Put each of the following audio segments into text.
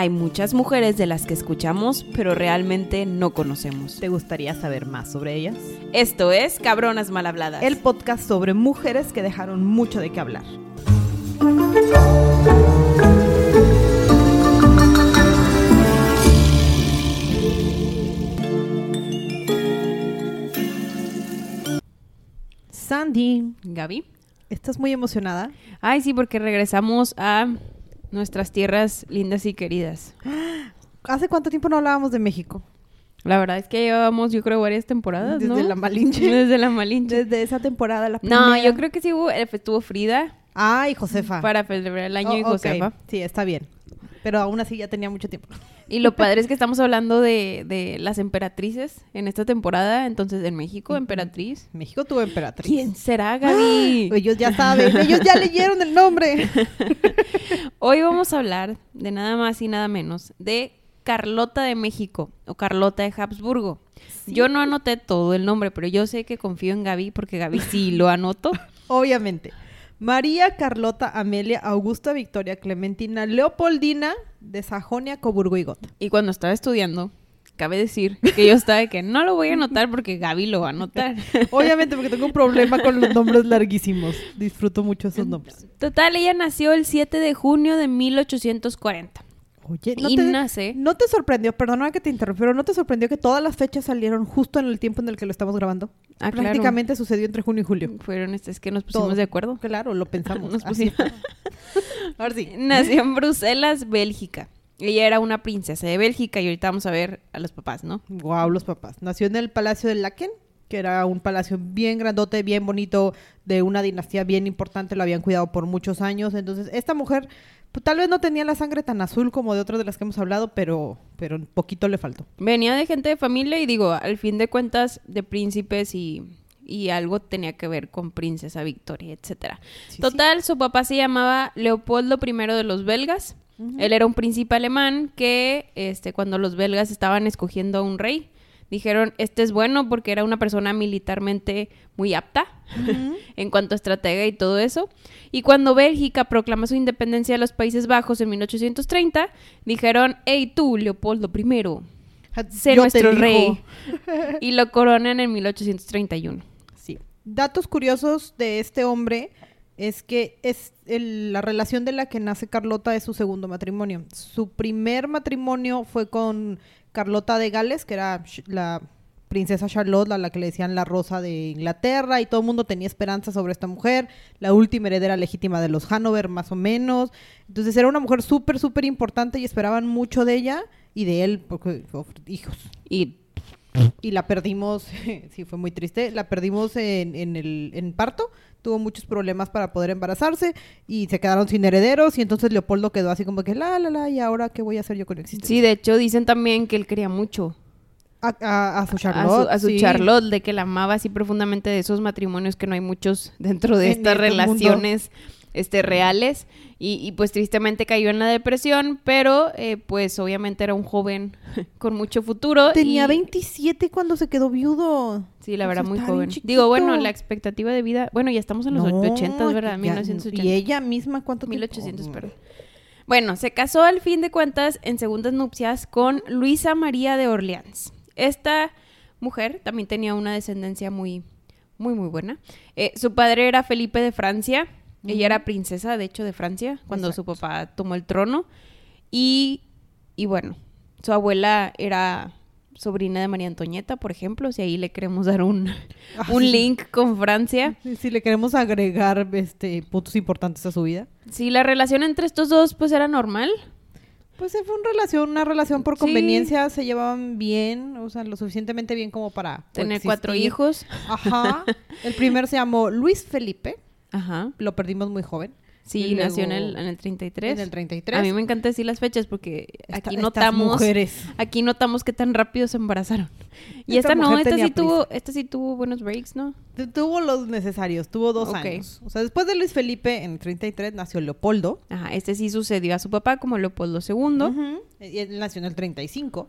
Hay muchas mujeres de las que escuchamos, pero realmente no conocemos. ¿Te gustaría saber más sobre ellas? Esto es Cabronas Mal Habladas. El podcast sobre mujeres que dejaron mucho de qué hablar. Sandy, Gaby. ¿estás muy emocionada? Ay, sí, porque regresamos a nuestras tierras lindas y queridas. ¿Hace cuánto tiempo no hablábamos de México? La verdad es que llevábamos, yo creo, varias temporadas, Desde ¿no? la Malinche. Desde la Malinche. Desde esa temporada, la No, primera. yo creo que sí hubo, eh, estuvo Frida Ay, Josefa. para celebrar el año Oh, y. Josefa. Sí, está bien. Pero aún así ya tenía mucho tiempo. Y lo padre es que estamos hablando de, de las emperatrices en esta temporada. Entonces, en México, emperatriz. México tuvo emperatriz. ¿Quién será, Gaby? Ellos ya saben, ellos ya leyeron el nombre. Hoy vamos a hablar de nada más y nada menos de Carlota de México o Carlota de Habsburgo. Yo no anoté todo el nombre, pero yo sé que confío en Gaby porque Gaby sí lo anotó. Obviamente. María Carlota Amelia Augusta Victoria Clementina Leopoldina de Sajonia, Coburgo y Gotha. Y cuando estaba estudiando, cabe decir que yo estaba de que no lo voy a anotar porque Gaby lo va a anotar. Obviamente porque tengo un problema con los nombres larguísimos. Disfruto mucho esos nombres. Total, ella nació el 7 de junio de 1840. Oye, ¿no y te, nace... ¿no te sorprendió? Perdóname que te interrumpí, pero ¿no te sorprendió que todas las fechas salieron justo en el tiempo en el que lo estamos grabando? Ah, claro. Prácticamente sucedió entre junio y julio. Fueron estas que nos pusimos Todo. de acuerdo. Claro, lo pensamos. Nos Así. pusimos. Ahora sí. Nació en Bruselas, Bélgica. Ella era una princesa de Bélgica y ahorita vamos a ver a los papás, ¿no? Wow, los papás. Nació en el Palacio de Laken, que era un palacio bien grandote, bien bonito, de una dinastía bien importante, lo habían cuidado por muchos años. Entonces, esta mujer tal vez no tenía la sangre tan azul como de otras de las que hemos hablado, pero, pero un poquito le faltó. Venía de gente de familia y digo, al fin de cuentas, de príncipes y, y algo tenía que ver con princesa Victoria, etcétera. Sí, Total, su papá se llamaba Leopoldo I de los belgas. Él era un príncipe alemán que, este, cuando los belgas estaban escogiendo a un rey, dijeron, este es bueno porque era una persona militarmente muy apta en cuanto a estratega y todo eso. Y cuando Bélgica proclama su independencia de los Países Bajos en 1830, dijeron, hey tú, Leopoldo I, sé Yo te nuestro rey. y lo coronan en 1831. Sí. Datos curiosos de este hombre es que es el- la relación de la que nace Carlota es su segundo matrimonio. Su primer matrimonio fue con Carlota de Gales, que era la princesa Charlotte, la que le decían la rosa de Inglaterra, y todo el mundo tenía esperanza sobre esta mujer, la última heredera legítima de los Hanover, más o menos. Entonces era una mujer súper, súper importante y esperaban mucho de ella y de él, porque hijos Y y la perdimos, sí, fue muy triste, la perdimos en, en el en parto, tuvo muchos problemas para poder embarazarse y se quedaron sin herederos y entonces Leopoldo quedó así como que la, la, la, y ahora qué voy a hacer yo con existencia. sí, de hecho, dicen también que él quería mucho A, a- a su a Charlotte. su, a su sí. Charlotte, de que la amaba así profundamente de esos matrimonios que no hay muchos dentro de En estas este mundo. Este, reales. Y, y, pues tristemente cayó en la depresión, pero eh, pues obviamente era un joven con mucho futuro. Tenía y- 27 cuando se quedó viudo. Sí, la verdad, muy joven. Digo, bueno, la expectativa de vida... Bueno, ya estamos en los No, 80, ¿verdad? ya- 1980. Y ella misma, ¿cuánto tiempo? 1800, perdón. Bueno, se casó al fin de cuentas en segundas nupcias con Luisa María de Orleans. Esta mujer también tenía una descendencia muy, muy, muy buena. Eh, su padre era Felipe de Francia. Ella era princesa, de hecho, de Francia, cuando su papá tomó el trono. Y, y bueno, su abuela era sobrina de María Antonieta, por ejemplo, si ahí le queremos dar un, un link con Francia. Si- le queremos agregar este puntos importantes a su vida. Sí, la relación entre estos dos pues era normal. Pues fue una relación, una relación por Sí. conveniencia, se llevaban bien, o sea, lo suficientemente bien como para Tener cuatro hijos. Ajá. El primero se llamó Luis Felipe, Ajá. lo perdimos muy joven. Sí, nació en el, en el 33. En el 33. A mí me encanta decir las fechas porque Esta- aquí estas notamos mujeres. aquí notamos qué tan rápido se embarazaron. Y Esta esta, no, esta sí tuvo esta sí tuvo buenos breaks, ¿no? Tu- Tuvo los necesarios, tuvo dos años. O sea, después de Luis Felipe, en el 33, nació Leopoldo. Ajá, este sí sucedió a su papá como Leopoldo II. Ujú. Y Él nació en el 35.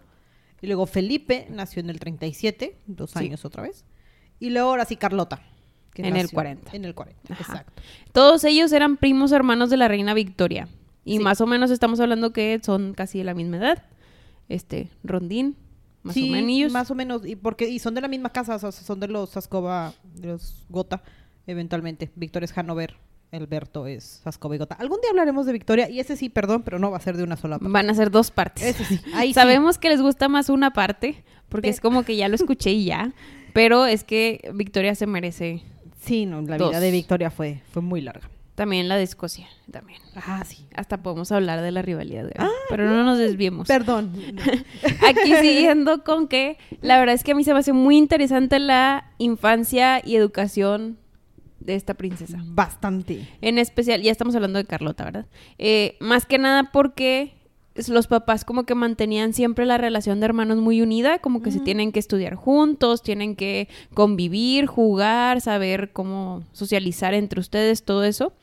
Y luego Felipe nació en el 37, dos Sí. años otra vez. Y luego ahora sí Carlota. Que En el nació 40. En el 40, Ajá. exacto. Todos ellos eran primos hermanos de la reina Victoria. Y Sí. más o menos estamos hablando que son casi de la misma edad. Este, Rondín, más sí, o menos. más o menos. Y, porque, y son de la misma casa, o sea, son de los Saskova, de los Gota, eventualmente. Victoria es Hanover, Alberto es Saskova y Gota. Algún día hablaremos de Victoria, y ese sí, perdón, pero no va a ser de una sola parte. Van a ser dos partes. Ese sí, ahí sí. Sabemos que les gusta más una parte, porque es como que ya lo escuché y ya. Pero es que Victoria se merece Sí, no, la Dos. vida de Victoria fue, fue muy larga. también la de Escocia. También. Ah, sí. Hasta podemos hablar de la rivalidad. de pero no nos desviemos. Perdón. Aquí siguiendo con que la verdad es que a mí se me hace muy interesante la infancia y educación de esta princesa. Bastante. En especial, ya estamos hablando de Carlota, ¿verdad? Eh, más que nada porque los papás como que mantenían siempre la relación de hermanos muy unida, como que se tienen que estudiar juntos, tienen que convivir, jugar, saber cómo socializar entre ustedes, todo eso.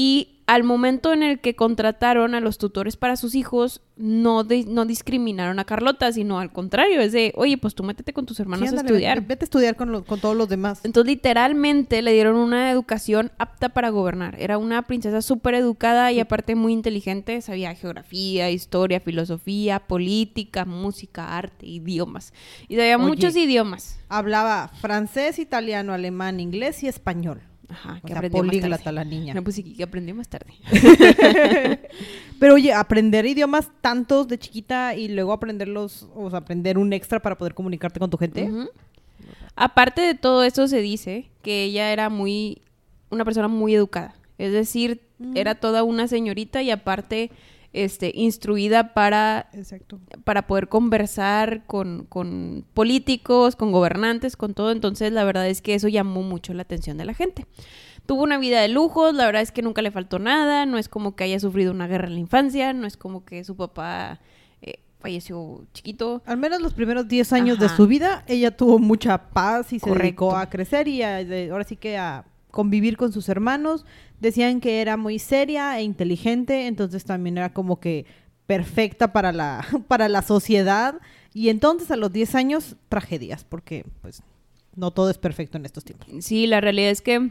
Y al momento en el que contrataron a los tutores para sus hijos, no, no discriminaron a Carlota, sino al contrario, es de, oye, pues tú métete con tus hermanos Sí, a estudiar. Vete a estudiar con, con todos los demás. Entonces, literalmente le dieron una educación apta para gobernar. Era una princesa súper educada y aparte muy inteligente. Sabía geografía, historia, filosofía, política, música, arte, idiomas. Y sabía Oye. muchos idiomas. Hablaba francés, italiano, alemán, inglés y español. Ajá, que aprendió más tarde. la niña. No, pues sí, que aprendió más tarde. Pero oye, aprender idiomas tantos de chiquita y luego aprenderlos, o sea, aprender un extra para poder comunicarte con tu gente. Aparte de todo eso, se dice que ella era muy. una persona muy educada. Es decir, era toda una señorita y aparte. Este, instruida para Exacto. para poder conversar con, con políticos, con gobernantes, con todo. Entonces, la verdad es que eso llamó mucho la atención de la gente. Tuvo una vida de lujos, la verdad es que nunca le faltó nada, no es como que haya sufrido una guerra en la infancia, no es como que su papá eh, falleció chiquito. Al menos los primeros 10 años de su vida, ella tuvo mucha paz y se Correcto. dedicó a crecer y a- de- ahora sí que a convivir con sus hermanos. Decían que era muy seria e inteligente, entonces también era como que perfecta para la, para la sociedad. Y entonces a los 10 años, tragedias, porque pues no todo es perfecto en estos tiempos. Sí, la realidad es que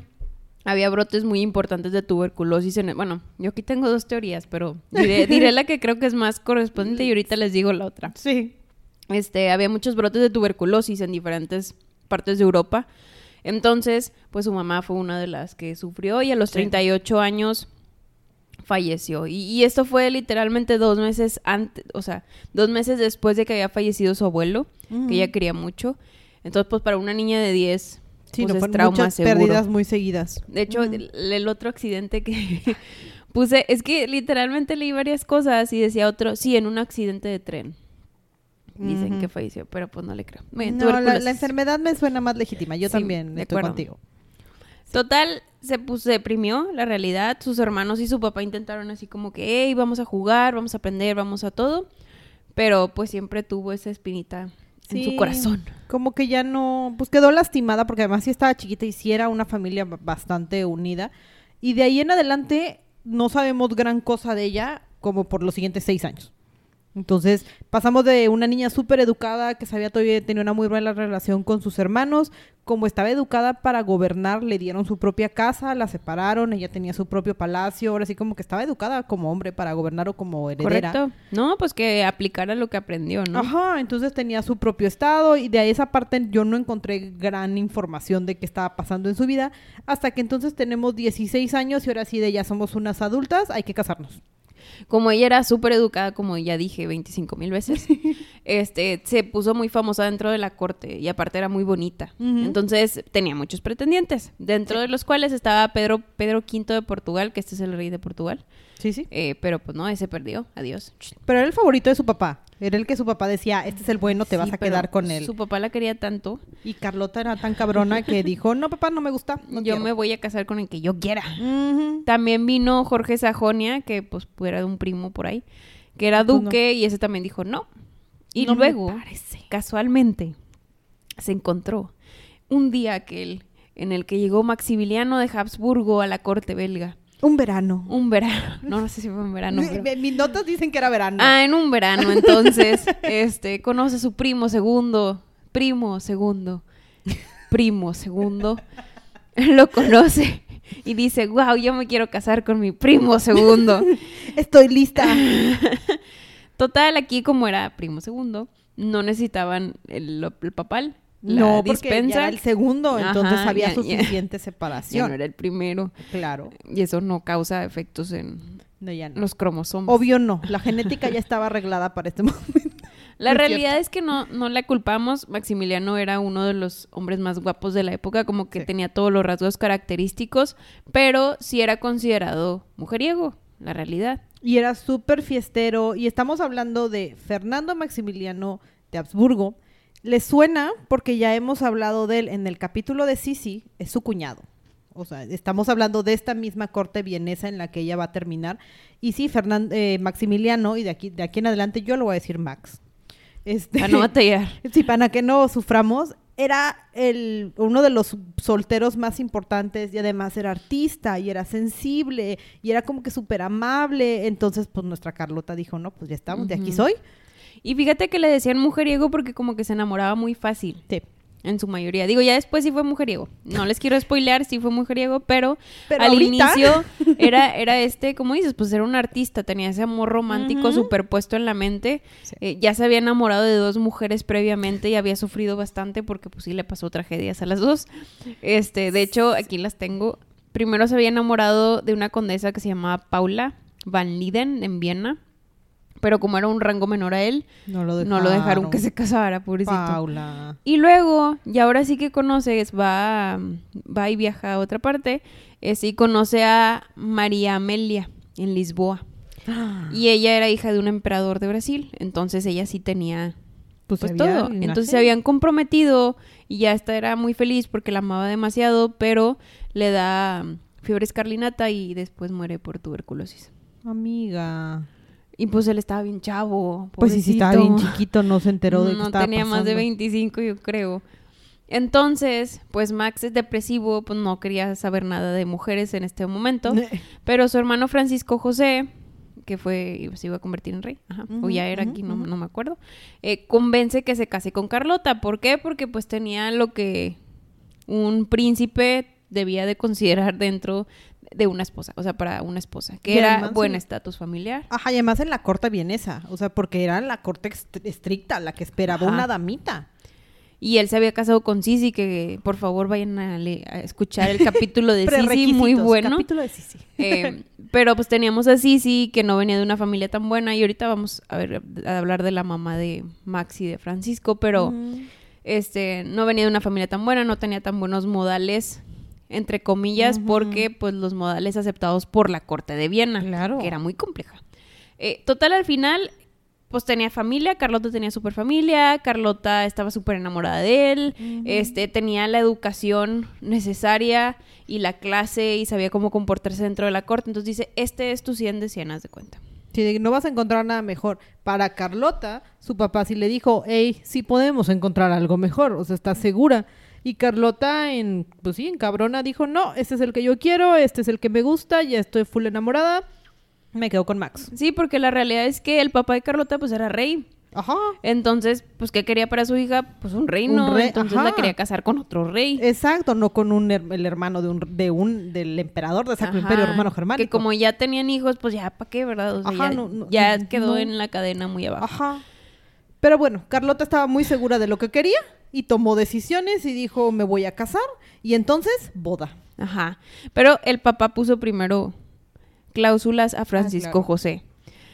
había brotes muy importantes de tuberculosis en el- Bueno, yo aquí tengo dos teorías, pero diré, diré la que creo que es más correspondiente y ahorita les digo la otra. Sí. este, había muchos brotes de tuberculosis en diferentes partes de Europa. Entonces, pues su mamá fue una de las que sufrió y a los Sí. 38 años falleció. Y, y esto fue literalmente dos meses antes, o sea, dos meses después de que había fallecido su abuelo, que ella quería mucho. Entonces, pues para una niña de 10, Sí, pues no es trauma muchas seguro. pérdidas muy seguidas. De hecho, el, el otro accidente que puse, es que literalmente leí varias cosas y decía otro, sí, en un accidente de tren. Dicen que falleció, pero pues no le creo. No, la, enfermedad me suena más legítima. Yo Sí, también de estoy acuerdo. contigo. Total, se, puso, se deprimió la realidad. Sus hermanos y su papá intentaron así como que, hey, vamos a jugar, vamos a aprender, vamos a todo. Pero pues siempre tuvo esa espinita en su corazón. Como que ya no, pues quedó lastimada porque además sí estaba chiquita y sí era una familia ba- bastante unida. Y de ahí en adelante no sabemos gran cosa de ella como por los siguientes seis años. Entonces pasamos de una niña súper educada que sabía todavía tenía una muy buena relación con sus hermanos, como estaba educada para gobernar, le dieron su propia casa, la separaron, ella tenía su propio palacio, ahora sí como que estaba educada como hombre para gobernar o como heredera. ¿Correcto? No, pues que aplicara lo que aprendió, ¿no? Ajá, entonces tenía su propio estado y de ahí esa parte yo no encontré gran información de qué estaba pasando en su vida hasta que entonces tenemos 16 años y ahora sí de ya somos unas adultas, hay que casarnos. Como ella era súper educada, como ya dije 25 mil veces, este, se puso muy famosa dentro de la corte y aparte era muy bonita. Entonces tenía muchos pretendientes, dentro de los cuales estaba Pedro, Pedro V de Portugal, que este es el rey de Portugal. Sí, sí. Eh, pero pues no, ese perdió. Adiós. Pero era el favorito de su papá. Era el que su papá decía, este es el bueno, te vas a quedar con él. Su papá la quería tanto. Y Carlota era tan cabrona que dijo, no, papá, no me gusta. no yo quiero". me voy a casar con el que yo quiera. También vino Jorge Sajonia, que pues era de un primo por ahí, que era Pues no. duque y ese también dijo no. Y No luego, casualmente, se encontró un día aquel en el que llegó Maximiliano de Habsburgo a la corte belga. Un verano. Un verano. No, no sé si fue un verano. Pero- Mis notas dicen que era verano. Ah, en un verano, entonces, este, conoce a su primo segundo, primo segundo, primo segundo, lo conoce y dice, wow, yo me quiero casar con mi primo segundo. Estoy lista. Total, aquí como era primo segundo, no necesitaban el, el papal. La no, porque ya era el segundo, entonces Ajá, había ya- suficiente Ya separación. no era el primero. Claro. Y eso no causa efectos en No, ya no. los cromosomas. Obvio no. La genética ya estaba arreglada para este momento. La Muy realidad es que no, no la culpamos. Maximiliano era uno de los hombres más guapos de la época, como que Sí. tenía todos los rasgos característicos, pero sí era considerado mujeriego, la realidad. Y era súper fiestero. Y estamos hablando de Fernando Maximiliano de Habsburgo. ¿Le suena? Porque ya hemos hablado de él en el capítulo de Sisi, es su cuñado. O sea, estamos hablando de esta misma corte vienesa en la que ella va a terminar. Y sí, Fernan- eh, Maximiliano, y de aquí, de aquí en adelante yo lo voy a decir Max. Este, Para no batallar. Sí, para que no suframos. Era el, uno de los solteros más importantes y además era artista y era sensible y era como que súper amable. Entonces, pues nuestra Carlota dijo, no, pues ya estamos, de aquí soy. Y fíjate que le decían mujeriego porque como que se enamoraba muy fácil. Sí. En su mayoría. Digo, ya después sí fue mujeriego. No les quiero spoilear, sí fue mujeriego, pero, Pero al ahorita- inicio era, era este, como dices, pues era un artista, tenía ese amor romántico superpuesto en la mente. Sí. Eh, ya se había enamorado de dos mujeres previamente y había sufrido bastante porque pues sí le pasó tragedias a las dos. Este, de hecho, aquí las tengo. Primero se había enamorado de una condesa que se llamaba Paula Van Liden en Viena. Pero como era un rango menor a él, No lo no lo dejaron que se casara, pobrecito. Paula. Y luego, y ahora sí que conoces, va, va y viaja a otra parte, es, y conoce a María Amelia en Lisboa. Y ella era hija de un emperador de Brasil, entonces ella sí tenía Pues, pues todo. Entonces se habían comprometido y ya esta era muy feliz porque la amaba demasiado, pero le da fiebre escarlinata y después muere por tuberculosis. Amiga. Y pues él estaba bien chavo. Pues sí, sí, estaba bien chiquito, no se enteró de que no estaba tenía más de pasando. 25, yo creo. Entonces, pues Max es depresivo, pues no quería saber nada de mujeres en este momento. Pero su hermano Francisco José, que fue, se iba a convertir en rey, ajá, o ya era aquí, no, no me acuerdo, eh, convence que se case con Carlota. ¿Por qué? Porque pues tenía lo que un príncipe debía de considerar dentro de una esposa, o sea, para una esposa, que Y era buen en- estatus familiar. Ajá, y además en la corte vienesa, o sea, porque era la corte estricta, la que esperaba Ajá. una damita. Y él se había casado con Sisi, que por favor vayan a, a escuchar el capítulo de Sisi, muy bueno. Capítulo de Sisi. Eh, pero pues teníamos a Sisi, que no venía de una familia tan buena, y ahorita vamos a ver a hablar de la mamá de Max y de Francisco, pero este no venía de una familia tan buena, no tenía tan buenos modales, entre comillas, porque pues los modales aceptados por la corte de Viena, Claro. que era muy compleja. Eh, total, al final, pues tenía familia, Carlota tenía super familia, Carlota estaba súper enamorada de él, este, tenía la educación necesaria y la clase y sabía cómo comportarse dentro de la corte. Entonces dice, este es tu 100 de 100, haz de cuenta. Sí, no vas a encontrar nada mejor. Para Carlota, su papá sí le dijo, hey, sí podemos encontrar algo mejor, o sea, estás segura. Y Carlota, en, pues sí, en cabrona, dijo, no, este es el que yo quiero, este es el que me gusta, ya estoy full enamorada, me quedo con Max. Sí, porque la realidad es que el papá de Carlota pues era rey. Ajá. Entonces, pues, ¿qué quería para su hija? Pues un reino. Un rey, Entonces ajá. la quería casar con otro rey. Exacto, no con un her- el hermano de un, de un del emperador de Sacro Imperio Romano Germánico. Que como ya tenían hijos, pues ya, ¿para qué, verdad? O sea, Ajá, ya, no, no, ya no. quedó en la cadena muy abajo. Ajá. Pero bueno, Carlota estaba muy segura de lo que quería y tomó decisiones y dijo, me voy a casar. Y entonces, boda. Ajá. Pero el papá puso primero cláusulas a Francisco Ah, claro. José.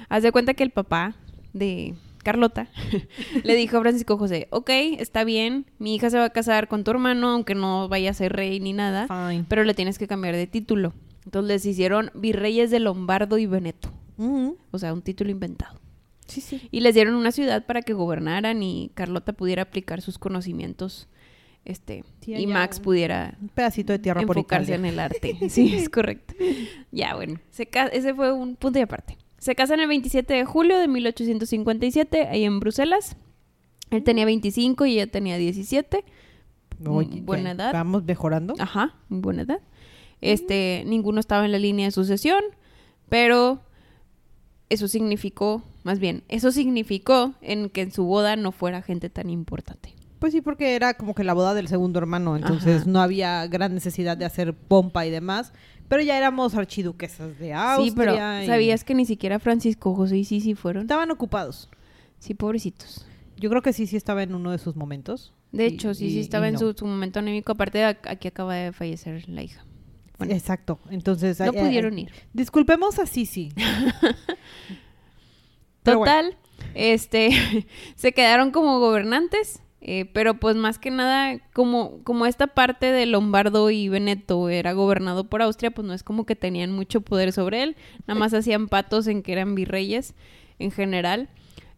Haz de cuenta que el papá de Carlota le dijo a Francisco José, ok, está bien, mi hija se va a casar con tu hermano, aunque no vaya a ser rey ni nada, Fine. pero le tienes que cambiar de título. Entonces les hicieron virreyes de Lombardo y Veneto, o sea, un título inventado. Sí, sí. Y les dieron una ciudad para que gobernaran y Carlota pudiera aplicar sus conocimientos, este, Sí, y Max un- pudiera Un pedacito de tierra por enfocarse Italia. en el arte. Sí, es correcto. Ya, bueno, se ese fue un punto de aparte. Se casan el 27 de julio de 1857 ahí en Bruselas. Él tenía 25 y ella tenía 17. Oye, buena ya edad. Vamos mejorando. Ajá, buena edad. Este, ninguno estaba en la línea de sucesión, pero eso significó, más bien, eso significó en que en su boda no fuera gente tan importante. Pues sí, porque era como que la boda del segundo hermano, entonces Ajá. no había gran necesidad de hacer pompa y demás. Pero ya éramos archiduquesas de Austria. sí, pero y ¿sabías que ni siquiera Francisco José y sí fueron? Estaban ocupados. Sí, pobrecitos. Yo creo que sí, sí estaba en uno de sus momentos. De hecho, sí, y- sí y estaba en no. su, su momento anémico. Aparte, de aquí acaba de fallecer la hija. Bueno, Exacto. Entonces... no eh, pudieron eh, ir. Disculpemos a Sisi. Bueno. Total, este, se quedaron como gobernantes, eh, pero pues más que nada, como, como esta parte de Lombardo y Veneto era gobernado por Austria, pues no es como que tenían mucho poder sobre él, nada más hacían patos en que eran virreyes en general.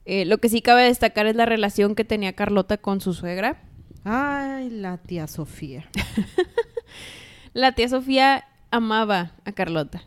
Eh, lo que sí cabe destacar es la relación que tenía Carlota con su suegra. Ay, la tía Sofía. La tía Sofía amaba a Carlota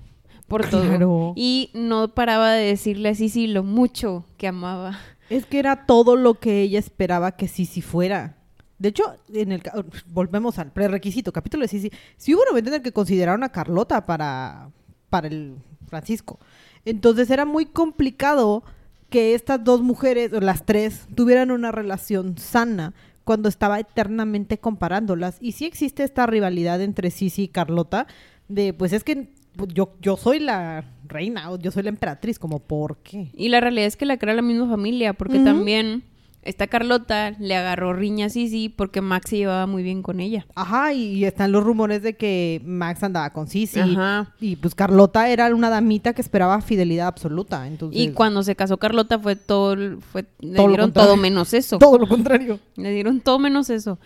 por todo. Claro. Y no paraba de decirle así, sí, lo mucho que amaba. Es que era todo lo que ella esperaba que Sisi fuera. De hecho, en el volvemos al prerequisito, capítulo de Sisi. Sí hubo un momento en el que consideraron a Carlota para, para el Francisco. Entonces era muy complicado que estas dos mujeres, o las tres, tuvieran una relación sana cuando estaba eternamente comparándolas. Y sí existe esta rivalidad entre Sisi y Carlota, de pues es que yo, yo soy la reina o yo soy la emperatriz, como ¿por qué? Y la realidad es que la crea la misma familia, porque también esta Carlota le agarró riña a Sisi porque Max se llevaba muy bien con ella. Ajá, y, están los rumores de que Max andaba con Sisi. Ajá. Y pues Carlota era una damita que esperaba fidelidad absoluta. Entonces, Y cuando se casó Carlota fue todo, fue, le Todo lo dieron todo menos eso. todo lo contrario. Le dieron todo menos eso.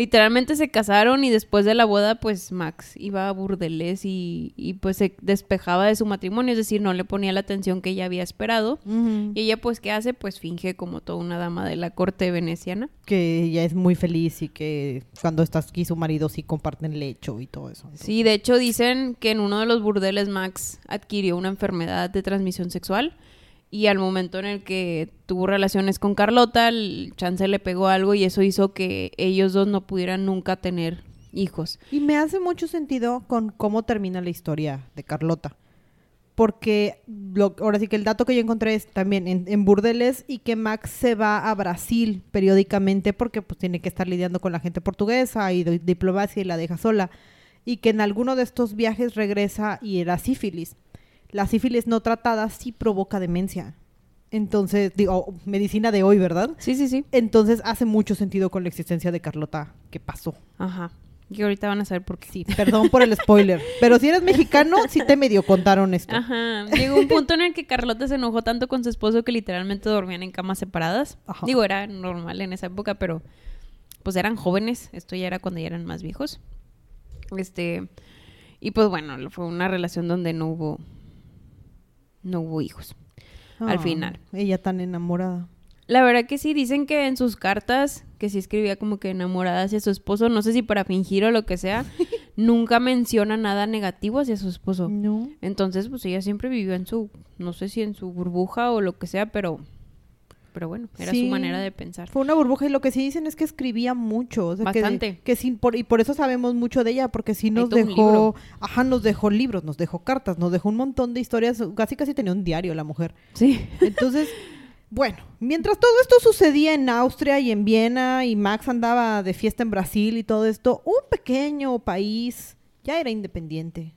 Literalmente se casaron y después de la boda, pues Max iba a burdeles y, y pues se despejaba de su matrimonio, es decir, no le ponía la atención que ella había esperado. Y ella, pues, ¿qué hace? Pues finge como toda una dama de la corte veneciana. Que ella es muy feliz y que cuando está aquí su marido sí comparten lecho y todo eso. Entonces, Sí, de hecho dicen que en uno de los burdeles Max adquirió una enfermedad de transmisión sexual y al momento en el que tuvo relaciones con Carlota, el chance le pegó algo y eso hizo que ellos dos no pudieran nunca tener hijos. Y me hace mucho sentido con cómo termina la historia de Carlota. Porque lo- ahora sí que el dato que yo encontré es también en, burdeles y que Max se va a Brasil periódicamente porque pues tiene que estar lidiando con la gente portuguesa y diplomacia y la deja sola. Y que en alguno de estos viajes regresa y era sífilis. La sífilis no tratada sí provoca demencia. Entonces, digo, medicina de hoy, ¿verdad? Sí, sí, sí. Entonces hace mucho sentido con la existencia de Carlota. ¿Qué pasó? Ajá. Y ahorita van a saber por qué. Sí, perdón por el spoiler. Pero si eres mexicano, sí te medio contaron esto. Ajá. Llegó un punto en el que Carlota se enojó tanto con su esposo que literalmente dormían en camas separadas. Ajá. Digo, era normal en esa época, pero pues eran jóvenes. Esto ya era cuando ya eran más viejos. Este. Y pues bueno, fue una relación donde no hubo. No hubo hijos. al Ah, final. Ella tan enamorada. La verdad que sí, dicen que en sus cartas, que sí escribía como que enamorada hacia su esposo, no sé si para fingir o lo que sea, nunca menciona nada negativo hacia su esposo. No. Entonces, pues ella siempre vivió en su, no sé si en su burbuja o lo que sea, pero, pero bueno, era Sí. su manera de pensar. Fue una burbuja y lo que sí dicen es que escribía mucho. o sea, que- Bastante. Que, sí, por, y por eso sabemos mucho de ella, porque sí nos dejó, ajá, nos dejó libros, nos dejó cartas, nos dejó un montón de historias. Casi casi tenía un diario la mujer. Sí. Entonces, bueno, mientras todo esto sucedía en Austria y en Viena y Max andaba de fiesta en Brasil y todo esto, un pequeño país ya era independiente.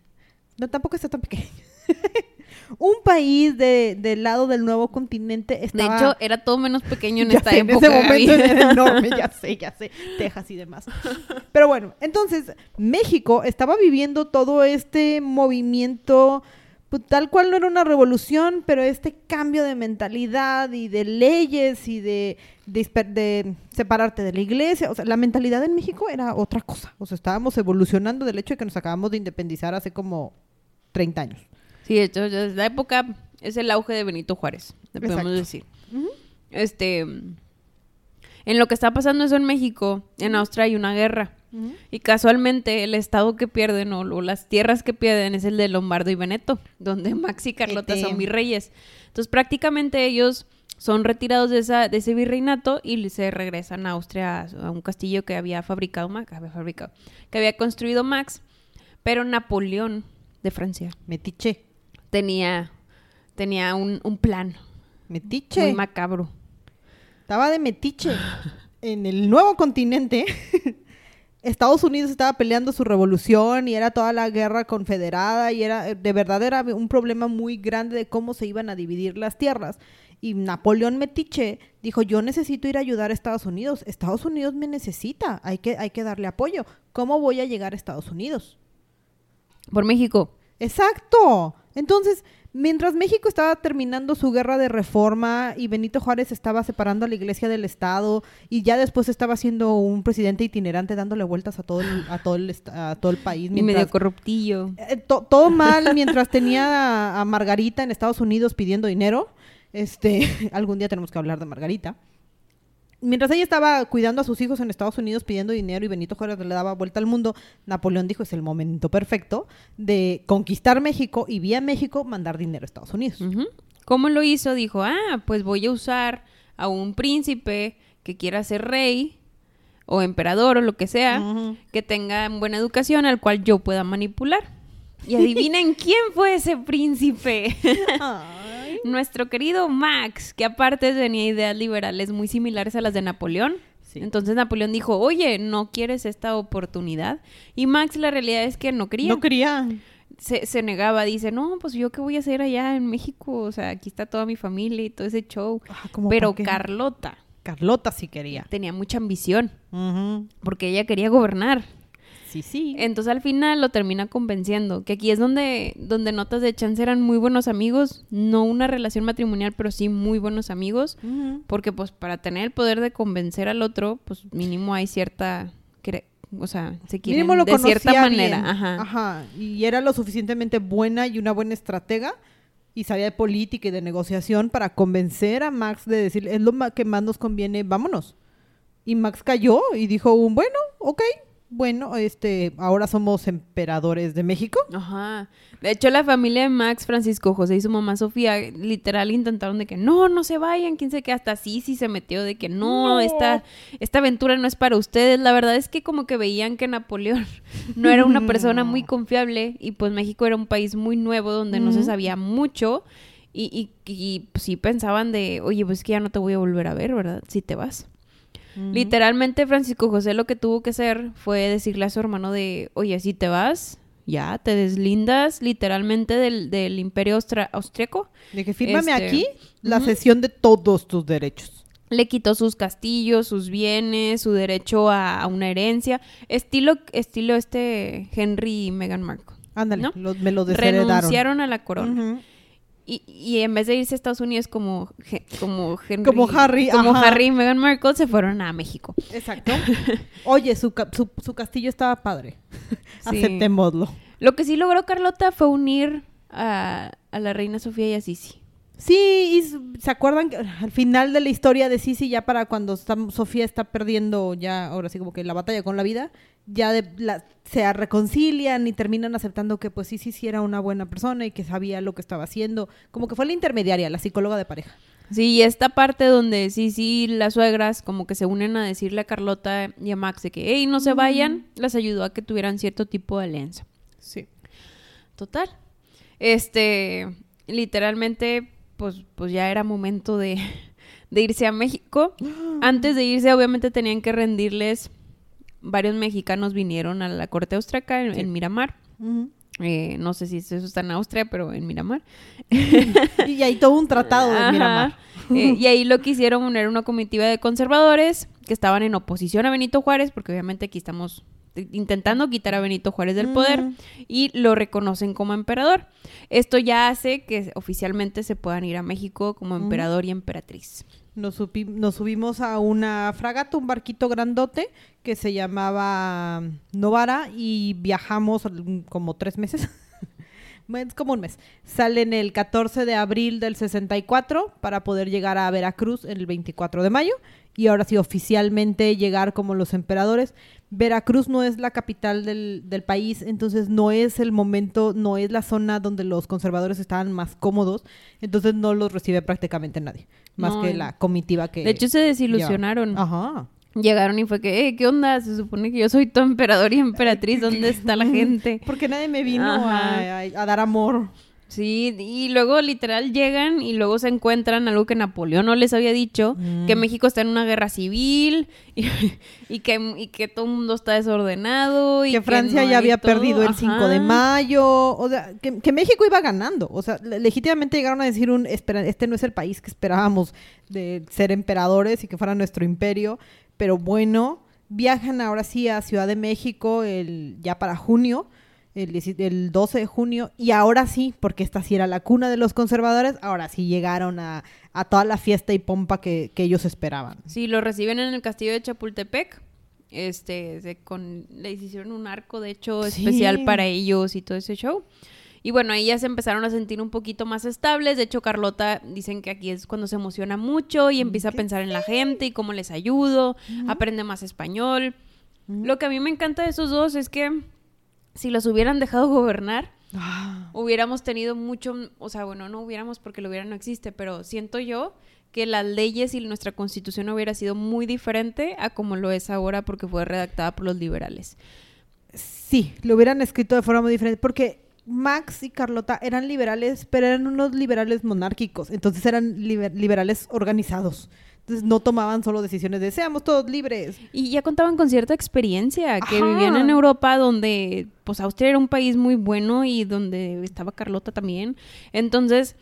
No, tampoco está tan pequeño. un país de, del lado del nuevo continente De estaba... hecho, era todo menos pequeño en Ya esta sé, época. En ese momento era enorme, ya sé, ya sé. Texas y demás. Pero bueno, entonces México estaba viviendo todo este movimiento, pues, tal cual no era una revolución, pero este cambio de mentalidad y de leyes y de, de, de separarte de la iglesia. O sea, la mentalidad en México era otra cosa. O sea, estábamos evolucionando del hecho de que nos acabamos de independizar hace como 30 años. Sí, de hecho, la época es el auge de Benito Juárez, le podemos Exacto. decir. Este, en lo que está pasando eso en México, en Austria hay una guerra. Y casualmente el estado que pierden o, las tierras que pierden es el de Lombardo y Veneto, donde Max y Carlota son virreyes. Entonces prácticamente ellos son retirados de, esa, de ese virreinato y se regresan a Austria a, a un castillo que había fabricado Max, había fabricado, que había construido Max, pero Napoleón de Francia Metiche. Tenía, tenía un, un plan Metiche. muy macabro. Estaba de metiche. en el nuevo continente, Estados Unidos estaba peleando su revolución y era toda la guerra confederada y era de verdad era un problema muy grande de cómo se iban a dividir las tierras. Y Napoleón Metiche dijo, yo necesito ir a ayudar a Estados Unidos. Estados Unidos me necesita, hay que, hay que darle apoyo. ¿Cómo voy a llegar a Estados Unidos? Por México. Exacto. Entonces, mientras México estaba terminando su guerra de reforma y Benito Juárez estaba separando a la iglesia del Estado y ya después estaba siendo un presidente itinerante dándole vueltas a todo el, a todo el, a todo el país. Y medio corruptillo. Eh, todo mal mientras tenía a Margarita en Estados Unidos pidiendo dinero. Este, algún día tenemos que hablar de Margarita. Mientras ella estaba cuidando a sus hijos en Estados Unidos pidiendo dinero y Benito Juárez le daba vuelta al mundo, Napoleón dijo es el momento perfecto de conquistar México y vía México mandar dinero a Estados Unidos. ¿Cómo lo hizo? Dijo, ah, pues voy a usar a un príncipe que quiera ser rey o emperador o lo que sea, que tenga buena educación al cual yo pueda manipular. Y adivinen quién fue ese príncipe. Nuestro querido Max, que aparte tenía ideas liberales muy similares a las de Napoleón. Entonces Napoleón dijo, oye, ¿no quieres esta oportunidad? Y Max la realidad es que no quería. No quería. Se, negaba, dice, no, pues yo qué voy a hacer allá en México, o sea, aquí está toda mi familia y todo ese show. Ah, Pero Carlota. Carlota sí quería. Tenía mucha ambición, porque ella quería gobernar. Sí, sí. Entonces al final lo termina convenciendo, que aquí es donde, donde notas de chance eran muy buenos amigos, no una relación matrimonial, pero sí muy buenos amigos, porque pues para tener el poder de convencer al otro, pues mínimo hay cierta o sea, se quieren de cierta manera, ajá. Ajá, y era lo suficientemente buena y una buena estratega y sabía de política y de negociación para convencer a Max de decir, es lo que más nos conviene, vámonos. Y Max cayó y dijo, bueno, ok, bueno, este, ahora somos emperadores de México. Ajá. De hecho, la familia de Max, Francisco José y su mamá Sofía, literal intentaron de que no, no se vayan, quién sé qué, hasta sí, sí se metió de que no, Esta, esta aventura no es para ustedes. La verdad es que como que veían que Napoleón no era una persona muy confiable y pues México era un país muy nuevo donde no se sabía mucho y, y, y pues, sí pensaban de, oye, pues que ya no te voy a volver a ver, ¿verdad? Si te vas. Literalmente Francisco José lo que tuvo que hacer fue decirle a su hermano de, oye, si te vas, ya, te deslindas literalmente del, del imperio austriaco. De que fírmame este, aquí la cesión de todos tus derechos. Le quitó sus castillos, sus bienes, su derecho a, una herencia. Estilo, estilo este Henry y Meghan Markle. Ándale, me lo Renunciaron a la corona. Y, y, en vez de irse a Estados Unidos como, como Henry, como Harry, como Harry y Meghan Markle, se fueron a México. Exacto. Oye, su, su, castillo estaba padre. Aceptémoslo. Lo que sí logró Carlota fue unir a, a la reina Sofía y a Sisi. Sí, y se acuerdan que al final de la historia de Sisi, ya para cuando Sofía está perdiendo ya, ahora sí como que la batalla con la vida, ya de se reconcilian y terminan aceptando que pues Sisi sí era una buena persona y que sabía lo que estaba haciendo, como que fue la intermediaria, la psicóloga de pareja. Sí, y esta parte donde sí, sí, las suegras como que se unen a decirle a Carlota y a Max de que, hey, no se vayan, las ayudó a que tuvieran cierto tipo de alianza. Sí. Total. Este, literalmente pues, pues ya era momento de, irse a México. Antes de irse, obviamente tenían que rendirles. Varios mexicanos vinieron a la corte austriaca en, Miramar. Eh, no sé si eso está en Austria, pero en Miramar. y hay todo un tratado de Miramar. Eh, y ahí lo quisieron unir una comitiva de conservadores que estaban en oposición a Benito Juárez, porque obviamente aquí estamos intentando quitar a Benito Juárez del poder y lo reconocen como emperador. Esto ya hace que oficialmente se puedan ir a México como emperador y emperatriz. Nos, nos, subimos a una fragata, un barquito grandote que se llamaba Novara y viajamos como tres meses. es como un mes. Salen el 14 de abril del 64 para poder llegar a Veracruz el 24 de mayo y ahora sí oficialmente llegar como los emperadores. Veracruz no es la capital del, del, país, entonces no es el momento, no es la zona donde los conservadores estaban más cómodos, entonces no los recibe prácticamente nadie, más que la comitiva que... De hecho se desilusionaron. Ajá. Llegaron y fue que, eh, ¿qué onda? Se supone que yo soy tu emperador y emperatriz, ¿dónde está la gente? Porque nadie me vino a, a, dar amor. Sí, y luego literal llegan y luego se encuentran algo que Napoleón no les había dicho, Mm. que México está en una guerra civil y, y que, y que todo el mundo está desordenado. Y que Francia no ya había todo. perdido el 5 de Ajá. mayo, o sea, que, que México iba ganando, o sea, le- legítimamente llegaron a decir un, este no es el país que esperábamos de ser emperadores y que fuera nuestro imperio, pero bueno, viajan ahora sí a Ciudad de México el, ya para junio, el, 10 el 12 de junio, y ahora sí, porque esta sí era la cuna de los conservadores, ahora sí llegaron a, a toda la fiesta y pompa que, que ellos esperaban. Sí, lo reciben en el castillo de Chapultepec. Este, de- con, les hicieron un arco, de hecho, Sí. especial para ellos y todo ese show. Y bueno, ahí ya se empezaron a sentir un poquito más estables. De hecho, Carlota dicen que aquí es cuando se emociona mucho y empieza a pensar en la gente y cómo les ayudo, aprende más español. Lo que a mí me encanta de esos dos es que si los hubieran dejado gobernar, Ah, hubiéramos tenido mucho, o sea, bueno, no hubiéramos porque lo hubiera no existe, pero siento yo que las leyes y nuestra constitución hubiera sido muy diferente a como lo es ahora porque fue redactada por los liberales. Sí, lo hubieran escrito de forma muy diferente, porque Max y Carlota eran liberales, pero eran unos liberales monárquicos, entonces eran liber- liberales organizados. Entonces no tomaban solo decisiones de seamos todos libres. Y ya contaban con cierta experiencia, que Ajá. vivían en Europa donde, pues Austria era un país muy bueno y donde estaba Carlota también. Entonces,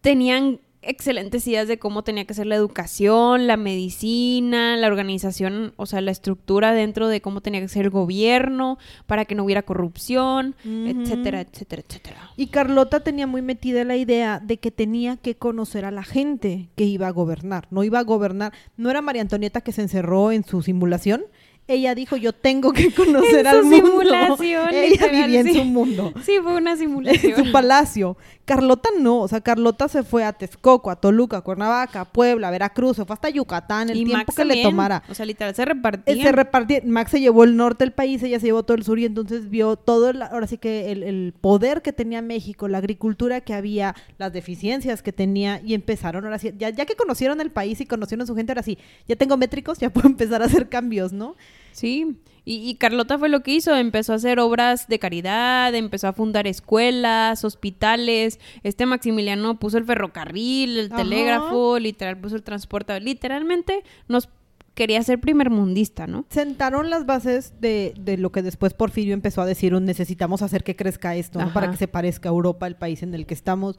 tenían excelentes ideas de cómo tenía que ser la educación, la medicina, la organización, o sea, la estructura dentro de cómo tenía que ser el gobierno para que no hubiera corrupción, etcétera, etcétera, etcétera. Y Carlota tenía muy metida la idea de que tenía que conocer a la gente que iba a gobernar. No iba a gobernar, no era María Antonieta que se encerró en su simulación. Ella dijo, yo tengo que conocer En al su mundo. simulación, Ella literal, vivía en su mundo. Sí, fue una en simulación. su palacio. Carlota no, o sea, Carlota se fue a Texcoco, a Toluca, a Cuernavaca, a Puebla, a Veracruz, se fue hasta Yucatán, el y tiempo Max que le tomara. O sea, literal, se Eh, repartían. Se repartía, Max se llevó el norte del país, ella se llevó todo el sur y entonces vio todo, el- ahora sí que el, el poder que tenía México, la agricultura que había, las deficiencias que tenía y empezaron ahora sí, ya, ya que conocieron el país y conocieron a su gente, ahora sí, ya tengo métricos, ya puedo empezar a hacer cambios, ¿no? Sí, y, y Carlota fue lo que hizo, empezó a hacer obras de caridad, empezó a fundar escuelas, hospitales, este Maximiliano puso el ferrocarril, el Ajá. telégrafo, literal puso el transporte, literalmente nos quería ser primer mundista, ¿no? Sentaron las bases de, de lo que después Porfirio empezó a decir, necesitamos hacer que crezca esto, ¿no? Para que se parezca a Europa, el país en el que estamos.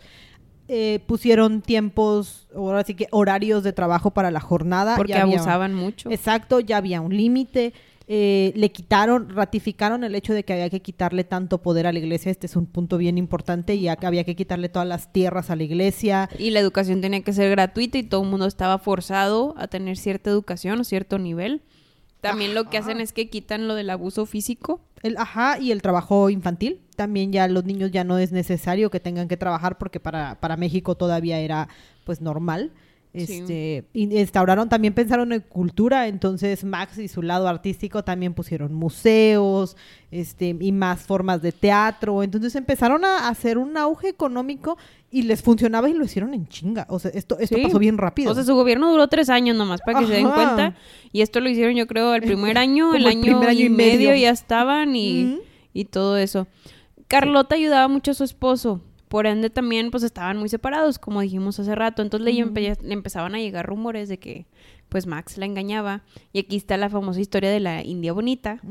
Eh, pusieron tiempos, ahora sí que horarios de trabajo para la jornada. Porque ya había- abusaban mucho. Exacto, ya había un límite. Eh, le quitaron, ratificaron el hecho de que había que quitarle tanto poder a la iglesia. Este es un punto bien importante y que había que quitarle todas las tierras a la iglesia. Y la educación tenía que ser gratuita y todo el mundo estaba forzado a tener cierta educación o cierto nivel. También lo que hacen es que quitan lo del abuso físico. El, ajá, y el trabajo infantil. También ya los niños ya no es necesario que tengan que trabajar porque para, para México todavía era pues normal. Este, instauraron, también pensaron en cultura, entonces Max y su lado artístico también pusieron museos, este, y más formas de teatro, entonces empezaron a hacer un auge económico y les funcionaba y lo hicieron en chinga, o sea, esto, esto Sí. pasó bien rápido. O sea, su gobierno duró tres años nomás para que se den cuenta. Y esto lo hicieron, yo creo, el primer año, el el año, primer año y y medio, medio. ya estaban y, y todo eso. Carlota ayudaba mucho a su esposo. Por ende, también, pues, estaban muy separados, como dijimos hace rato. Entonces, le, Ujú. empe- le empezaban a llegar rumores de que, pues, Max la engañaba. Y aquí está la famosa historia de la India Bonita,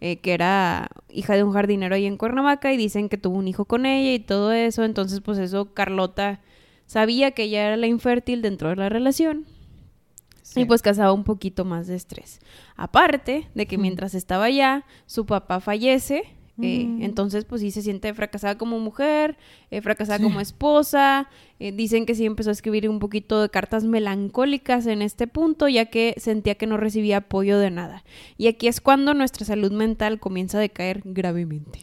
eh, que era hija de un jardinero ahí en Cuernavaca y dicen que tuvo un hijo con ella y todo eso. Entonces, pues, eso Carlota sabía que ella era la infértil dentro de la relación. Sí. Y pues causaba un poquito más de estrés. Aparte de que mientras estaba allá, su papá fallece. Eh, Ujú. entonces, pues sí se siente fracasada como mujer, eh, fracasada Sí. como esposa. eh, dicen que sí empezó a escribir un poquito de cartas melancólicas en este punto, ya que sentía que no recibía apoyo de nada. Y aquí es cuando nuestra salud mental comienza a decaer gravemente.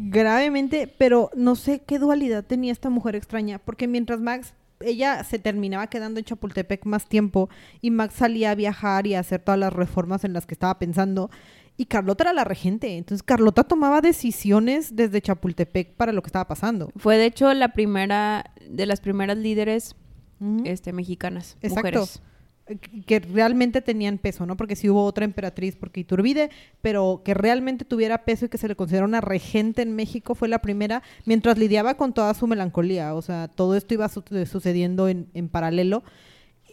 gravemente, pero no sé qué dualidad tenía esta mujer extraña, porque mientras Max, ella se terminaba quedando en Chapultepec más tiempo y Max salía a viajar y a hacer todas las reformas en las que estaba pensando, y Carlota era la regente, entonces Carlota tomaba decisiones desde Chapultepec para lo que estaba pasando. Fue de hecho la primera, de las primeras líderes este, mexicanas, Exacto. mujeres. que realmente tenían peso, ¿no? Porque sí hubo otra emperatriz, porque Iturbide, pero que realmente tuviera peso y que se le considera una regente en México fue la primera, mientras lidiaba con toda su melancolía, o sea, todo esto iba su sucediendo en, en paralelo.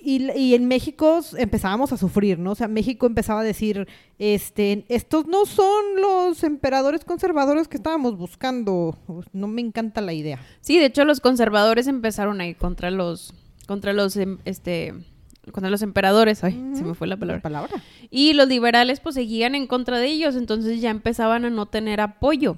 Y, y, en México empezábamos a sufrir, ¿no? O sea, México empezaba a decir, este, estos no son los emperadores conservadores que estábamos buscando. No me encanta la idea. Sí, de hecho los conservadores empezaron a ir contra los, contra los, em, este, contra los emperadores, ay, se me fue la palabra. palabra. Y los liberales pues seguían en contra de ellos, entonces ya empezaban a no tener apoyo.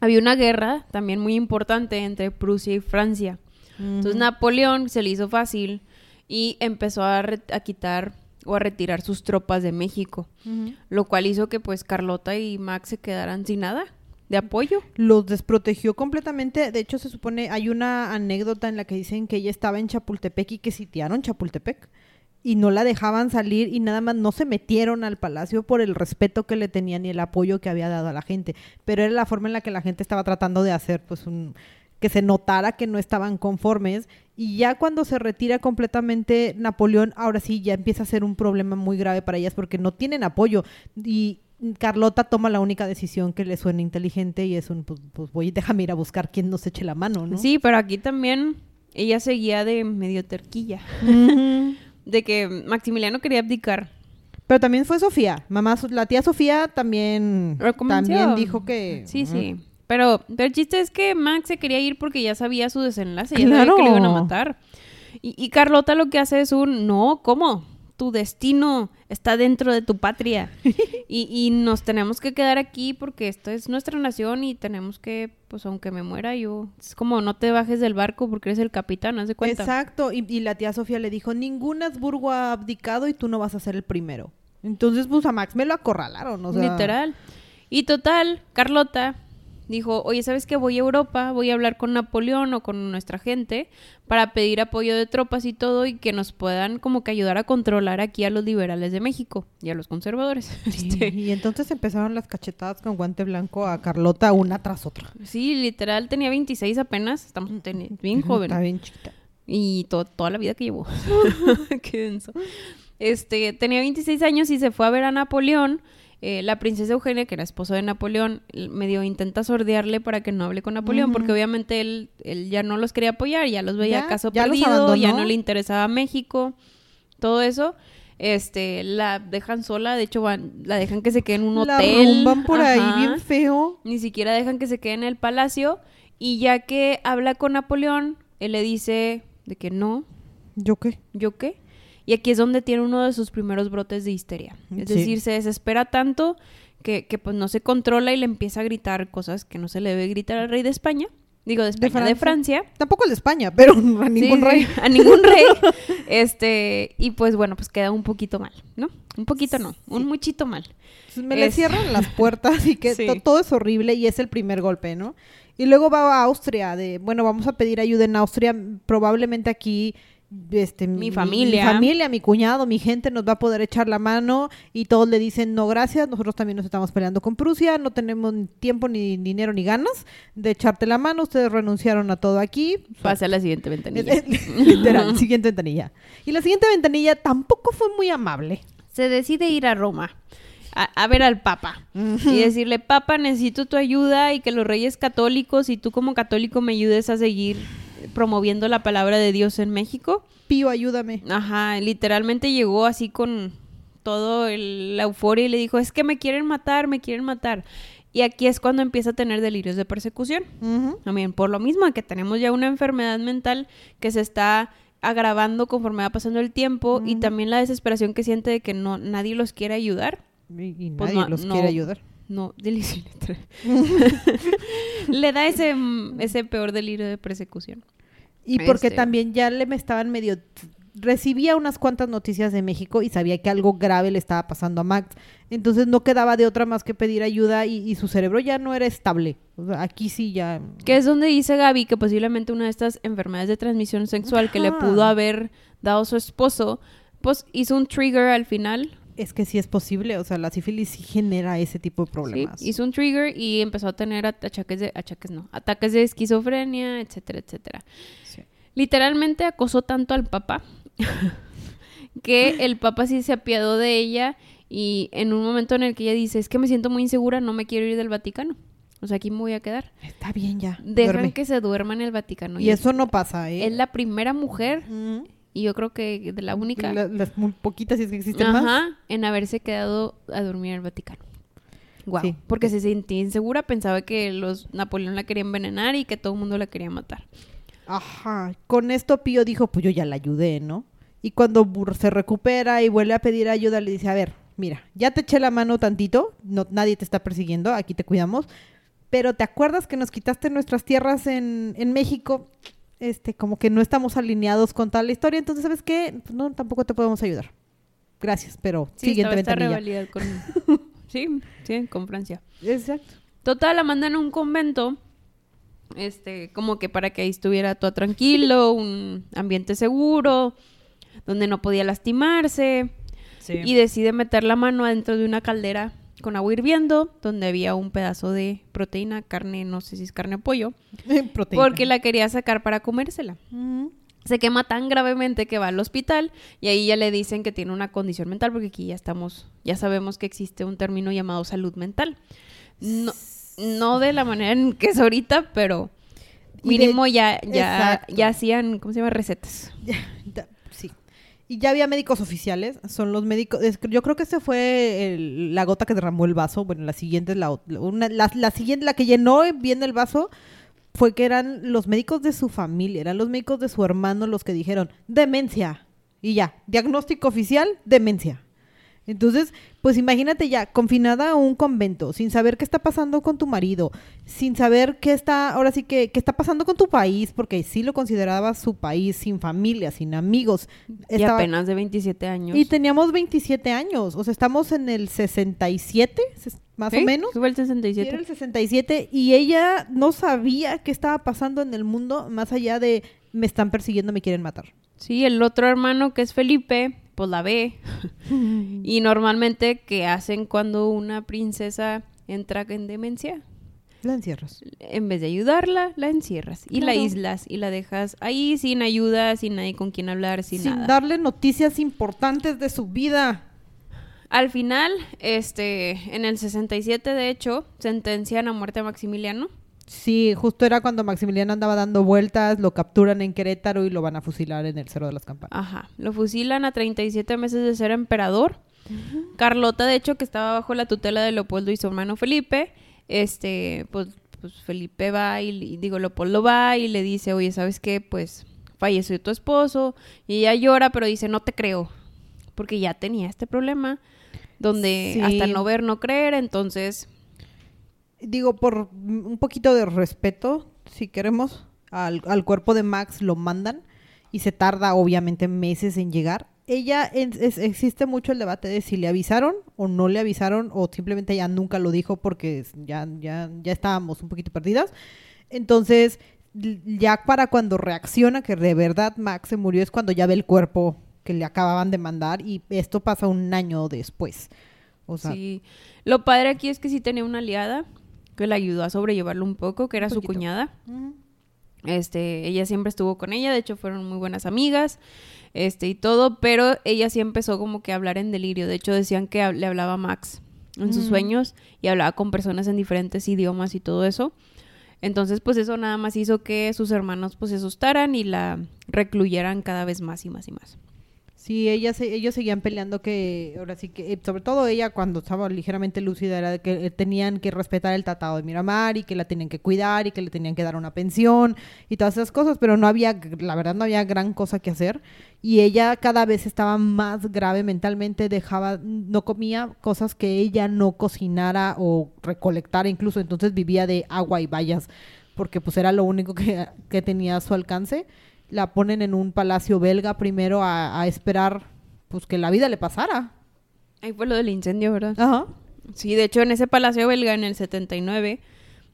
Había una guerra también muy importante entre Prusia y Francia. Entonces Napoleón se le hizo fácil y empezó a, a quitar o a retirar sus tropas de México, lo cual hizo que pues Carlota y Max se quedaran sin nada de apoyo. Los desprotegió completamente. De hecho, se supone, hay una anécdota en la que dicen que ella estaba en Chapultepec y que sitiaron Chapultepec y no la dejaban salir y nada más no se metieron al palacio por el respeto que le tenían y el apoyo que había dado a la gente. Pero era la forma en la que la gente estaba tratando de hacer, pues, un que se notara que no estaban conformes y ya cuando se retira completamente Napoleón, ahora sí ya empieza a ser un problema muy grave para ellas porque no tienen apoyo y Carlota toma la única decisión que le suena inteligente y es un, pues, pues voy, déjame ir a buscar quien nos eche la mano, ¿no? Sí, pero aquí también ella seguía de medio terquilla, de que Maximiliano quería abdicar. Pero también fue Sofía, mamá, la tía Sofía también, también dijo que... Sí, sí. Pero, el chiste es que Max se quería ir porque ya sabía su desenlace, ya sabía que le iban a matar. Y, y Carlota lo que hace es un, no, ¿cómo? tu destino está dentro de tu patria y, nos tenemos que quedar aquí porque esto es nuestra nación y tenemos que, pues aunque me muera yo, es como no te bajes del barco porque eres el capitán, haz de cuenta. Exacto, y, la tía Sofía le dijo, ningún Habsburgo ha abdicado y tú no vas a ser el primero. Entonces, pues a Max me lo acorralaron, o sea... Literal. Y total, Carlota dijo, oye, ¿sabes qué? Voy a Europa, voy a hablar con Napoleón o con nuestra gente para pedir apoyo de tropas y todo y que nos puedan como que ayudar a controlar aquí a los liberales de México y a los conservadores. Este, y entonces empezaron las cachetadas con guante blanco a Carlota una tras otra. Sí, literal, tenía 26 apenas, estamos bien joven. Está bien chiquita. Y toda la vida que llevó. Qué denso. Este, tenía 26 años y se fue a ver a Napoleón eh, la princesa Eugenia, que era esposa de Napoleón, medio intenta sordearle para que no hable con Napoleón, porque obviamente él, él ya no los quería apoyar, ya los veía caso perdido, ya no le interesaba México, todo eso. Este, la dejan sola, de hecho van, la dejan que se quede en un hotel. van por ahí bien feo. Ni siquiera dejan que se quede en el palacio. Y ya que habla con Napoleón, él le dice de que no. ¿Yo qué? ¿Yo qué? Y aquí es donde tiene uno de sus primeros brotes de histeria. Es decir, se desespera tanto que, pues no se controla y le empieza a gritar cosas que no se le debe gritar al rey de España. Digo, de España, de Francia. Tampoco el de España, pero a ningún rey. a ningún rey. Este, y pues bueno, pues queda un poquito mal, ¿no? Un poquito no, un muchito mal. me le cierran las puertas y que todo es horrible y es el primer golpe, ¿no? Y luego va a Austria, de, bueno, vamos a pedir ayuda en Austria, probablemente aquí este, mi familia. Mi familia, mi cuñado, mi gente nos va a poder echar la mano y todos le dicen no gracias, nosotros también nos estamos peleando con Prusia, no tenemos tiempo ni dinero ni ganas de echarte la mano, ustedes renunciaron a todo aquí. Pasa a la siguiente ventanilla. Literal, siguiente ventanilla. Y la siguiente ventanilla tampoco fue muy amable. Se decide ir a Roma. A, ver al Papa y decirle, Papa, necesito tu ayuda y que los reyes católicos y tú como católico me ayudes a seguir promoviendo la palabra de Dios en México. Pío, ayúdame. Ajá, literalmente llegó así con todo la euforia y le dijo, es que me quieren matar, me quieren matar. Y aquí es cuando empieza a tener delirios de persecución. También por lo mismo que tenemos ya una enfermedad mental que se está agravando conforme va pasando el tiempo y también la desesperación que siente de que no nadie los quiere ayudar. Y, pues nadie los quiere ayudar. No, delirio. le da ese, ese peor delirio de persecución. Y porque este. también ya le me estaban medio recibía unas cuantas noticias de México y sabía que algo grave le estaba pasando a Max. Entonces no quedaba de otra más que pedir ayuda y, su cerebro ya no era estable. aquí sí ya... Que es donde dice Gaby que posiblemente una de estas enfermedades de transmisión sexual que le pudo haber dado su esposo, pues hizo un trigger al final es que sí es posible, o sea, la sífilis sí genera ese tipo de problemas. Sí, hizo un trigger y empezó a tener ataques de, achaques no, ataques de esquizofrenia, etcétera, etcétera. Literalmente acosó tanto al papá que el Papa sí se apiadó de ella y en un momento en el que ella dice, es que me siento muy insegura, no me quiero ir del Vaticano. O sea, aquí me voy a quedar. Está bien ya. Dejan duerme. que se duerma en el Vaticano. Y eso no pasa, ¿eh? Es la primera mujer. Y yo creo que de la única, La- las muy poquitas, si es que existen más. ajá, en haberse quedado a dormir en el Vaticano. Wow. Sí. Porque se sentía insegura, pensaba que los Napoleón la querían envenenar y que todo el mundo la quería matar. Ajá. Con esto Pío dijo, pues yo ya la ayudé, ¿no? Y cuando Bur- se recupera y vuelve a pedir ayuda, le dice, a ver, mira, ya te eché la mano tantito, no, nadie te está persiguiendo, aquí te cuidamos, pero ¿te acuerdas que nos quitaste nuestras tierras en, en México? Este, como que no estamos alineados con tal historia, entonces, ¿sabes qué? Pues no, tampoco te podemos ayudar. Gracias, pero Sí, siguiente ventanilla. con... sí, sí, con Francia. Exacto. Total, la mandan a un convento, este, como que para que ahí estuviera todo tranquilo, un ambiente seguro, donde no podía lastimarse, y decide meter la mano adentro de una caldera con agua hirviendo, donde había un pedazo de proteína, carne, no sé si es carne o pollo, porque la quería sacar para comérsela. Se quema tan gravemente que va al hospital y ahí ya le dicen que tiene una condición mental porque aquí ya estamos, ya sabemos que existe un término llamado salud mental. No, no de la manera en que es ahorita, pero de- mínimo ya, ya, Exacto. ya hacían, ¿cómo se llama? Recetas. Ya. Y ya había médicos oficiales, son los médicos, yo creo que este fue la gota que derramó el vaso, bueno, la siguiente, la, una- la, la siguiente, la que llenó bien el vaso, fue que eran los médicos de su familia, eran los médicos de su hermano los que dijeron, demencia, y ya, diagnóstico oficial, demencia. Entonces, pues imagínate ya, confinada a un convento, sin saber qué está pasando con tu marido, sin saber qué está, ahora sí que, qué está pasando con tu país, porque sí lo consideraba su país, sin familia, sin amigos. Y Estaba- apenas de 27 años. y teníamos 27 años, o sea, estamos en el 67, ses- más o menos. Fue el Sí, 67. Era el 67 y ella no sabía qué estaba pasando en el mundo más allá de me están persiguiendo, me quieren matar. Sí, el otro hermano que es Felipe, pues la ve. y normalmente, ¿qué hacen cuando una princesa entra en demencia? La encierras. en vez de ayudarla, la encierras y la aíslas y la dejas ahí sin ayuda, sin nadie con quien hablar, sin, Sin nada. darle noticias importantes de su vida. Al final, este, en el 67 de hecho, sentencian a muerte a Maximiliano. Sí, justo era cuando Maximiliano andaba dando vueltas, lo capturan en Querétaro y lo van a fusilar en el Cerro de las Campanas. Ajá, lo fusilan a 37 meses de ser emperador. Carlota, de hecho, que estaba bajo la tutela de Leopoldo y su hermano Felipe, este, pues, pues Felipe va y, y digo, Leopoldo va y le dice, oye, ¿sabes qué? Pues falleció tu esposo y ella llora, pero dice, no te creo, porque ya tenía este problema donde Sí. hasta no ver, no creer, entonces, Digo, por un poquito de respeto, si queremos, al, al cuerpo de Max lo mandan y se tarda obviamente meses en llegar. Ella, existe mucho el debate de si le avisaron o no le avisaron o simplemente ella nunca lo dijo porque ya, ya, ya estábamos un poquito perdidas. Entonces, ya para cuando reacciona que de verdad Max se murió es cuando ya ve el cuerpo que le acababan de mandar y esto pasa un año después. O sí. Lo padre aquí es que sí tenía una aliada que le ayudó a sobrellevarlo un poco, que era su cuñada. Este, ella siempre estuvo con ella, de hecho fueron muy buenas amigas, este y todo, pero ella sí empezó como que a hablar en delirio. De hecho decían que le hablaba a Max en sus sueños y hablaba con personas en diferentes idiomas y todo eso. Entonces, pues eso nada más hizo que sus hermanos pues se asustaran y la recluyeran cada vez más y más y más. Sí, ella se- ellos seguían peleando que, ahora sí que, eh, sobre todo ella cuando estaba ligeramente lúcida, era de que eh, tenían que respetar el Tratado de Miramar y que la tenían que cuidar y que le tenían que dar una pensión y todas esas cosas, pero no había, la verdad no había gran cosa que hacer y ella cada vez estaba más grave mentalmente, dejaba, no comía cosas que ella no cocinara o recolectara incluso, entonces vivía de agua y bayas porque pues era lo único que, que tenía a su alcance la ponen en un palacio belga primero a, a esperar pues que la vida le pasara. Ahí fue lo del incendio, ¿verdad? Ajá. Sí, de hecho en ese palacio belga en el 79,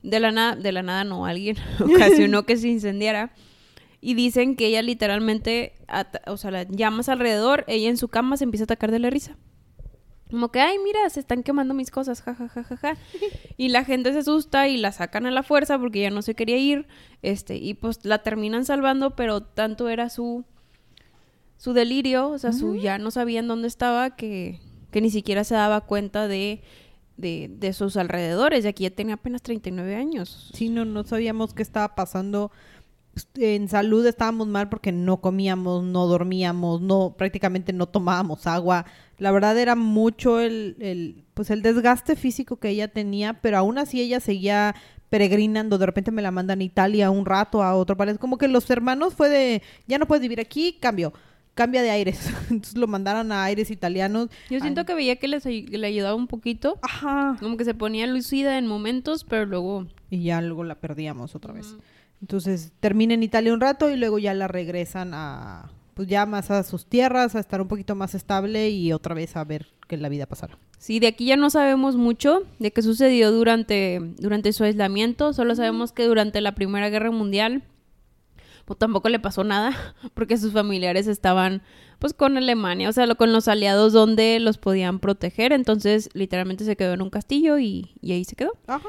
de la nada, de la nada no, alguien ocasionó que se incendiara. Y dicen que ella literalmente, o sea, las llamas alrededor, ella en su cama se empieza a atacar de la risa. Como que, ay, mira, se están quemando mis cosas, ja, ja, ja, ja, ja. Y la gente se asusta y la sacan a la fuerza porque ya no se quería ir. Este, y pues la terminan salvando, pero tanto era su su delirio, o sea, su ya no sabían dónde estaba, que, que ni siquiera se daba cuenta de, de, de sus alrededores. Y aquí ya tenía apenas 39 años. Sí, no, no sabíamos qué estaba pasando. En salud estábamos mal porque no comíamos, no dormíamos, no, prácticamente no tomábamos agua. La verdad era mucho el, el, pues el desgaste físico que ella tenía, pero aún así ella seguía peregrinando, de repente me la mandan a Italia un rato, a otro país, como que los hermanos fue de, ya no puedes vivir aquí, cambio, cambia de aires, entonces lo mandaron a aires italianos. Yo siento Ay. que veía que les le ayudaba un poquito, Ajá. como que se ponía lucida en momentos, pero luego... Y ya luego la perdíamos otra vez. Entonces termina en Italia un rato y luego ya la regresan a, pues ya más a sus tierras, a estar un poquito más estable y otra vez a ver que la vida pasara. Sí, de aquí ya no sabemos mucho de qué sucedió durante, durante su aislamiento. Solo sabemos que durante la Primera Guerra Mundial pues tampoco le pasó nada porque sus familiares estaban pues con Alemania, o sea, con los aliados donde los podían proteger. Entonces, literalmente se quedó en un castillo y, y ahí se quedó. Ajá.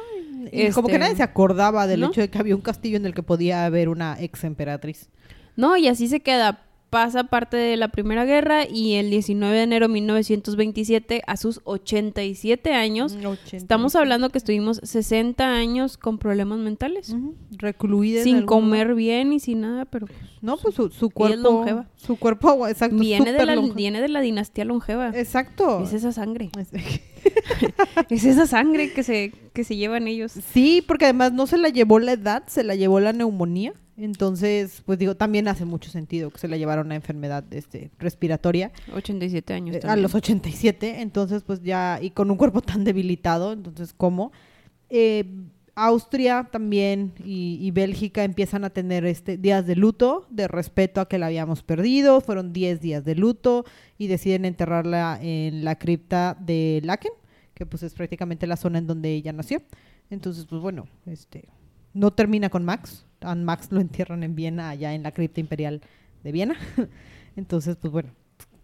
Y como que Este, nadie se acordaba del ¿no? hecho de que había un castillo en el que podía haber una ex emperatriz. No, y así se queda. Pasa parte de la Primera Guerra y el 19 de enero de 1927, a sus 87 años, estamos hablando que estuvimos 60 años con problemas mentales. Recluida en sin comer bien y sin nada, pero lugar. No, pues su, es cuerpo. longeva. Su cuerpo, exacto. viene de, la, viene de la dinastía longeva. Exacto. Es esa sangre. Es- Es esa sangre que se, que se llevan ellos. Sí, porque además no se la llevó la edad, se la llevó la neumonía. Entonces, pues digo, también hace mucho sentido que se la llevara una enfermedad este, respiratoria 87 años eh, a los 87. Entonces, pues ya, y con un cuerpo tan debilitado, entonces, ¿cómo? Eh, Austria también y, y Bélgica empiezan a tener este días de luto, de respeto a que la habíamos perdido. Fueron 10 días de luto y deciden enterrarla en la cripta de Laken, que pues es prácticamente la zona en donde ella nació. Entonces, pues bueno, este no termina con Max. A Max lo entierran en Viena, allá en la cripta imperial de Viena. Entonces, pues bueno,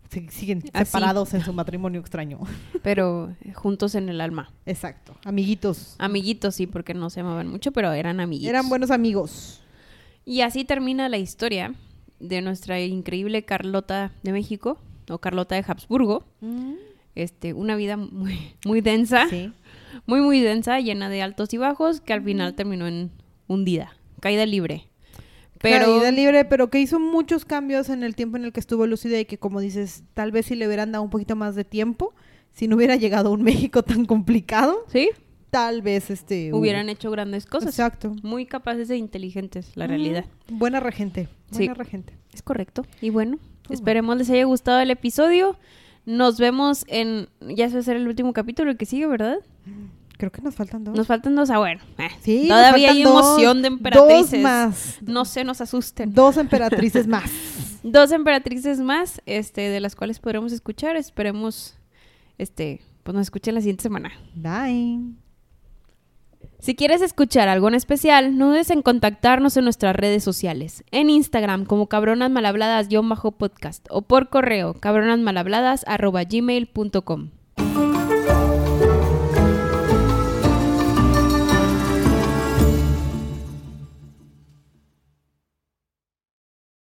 si- siguen Así. separados en su matrimonio extraño. Pero eh, juntos en el alma. Exacto. Amiguitos. Amiguitos, sí, porque no se amaban mucho, pero eran amiguitos. Eran buenos amigos. Y así termina la historia de nuestra increíble Carlota de México, o Carlota de Habsburgo. Este, una vida muy, muy densa, Sí. muy, muy densa, llena de altos y bajos, que al final terminó en hundida, caída libre. Pero Caída libre, pero que hizo muchos cambios en el tiempo en el que estuvo lucida y que, como dices, tal vez si le hubieran dado un poquito más de tiempo, si no hubiera llegado a un México tan complicado, sí, tal vez este hubieran hecho grandes cosas. Exacto. Muy capaces e inteligentes, la realidad. Mm, Buena regente. Sí. Buena regente. Es correcto. Y bueno, esperemos les haya gustado el episodio. Nos vemos en. Ya se va a ser el último capítulo, el que sigue, ¿verdad? Creo que nos faltan dos. Nos faltan dos. Ah, bueno. eh, Sí, Todavía hay dos- emoción de emperatrices. Dos más. No se nos asusten. Dos emperatrices más. Dos emperatrices más, este, de las cuales podremos escuchar. Esperemos, este, pues nos escuchen la siguiente semana. Bye. Si quieres escuchar algo en especial, no dudes en contactarnos en nuestras redes sociales. En Instagram como cabronasmalhabladas-podcast o por correo cabronasmalhabladas arroba gmail.com.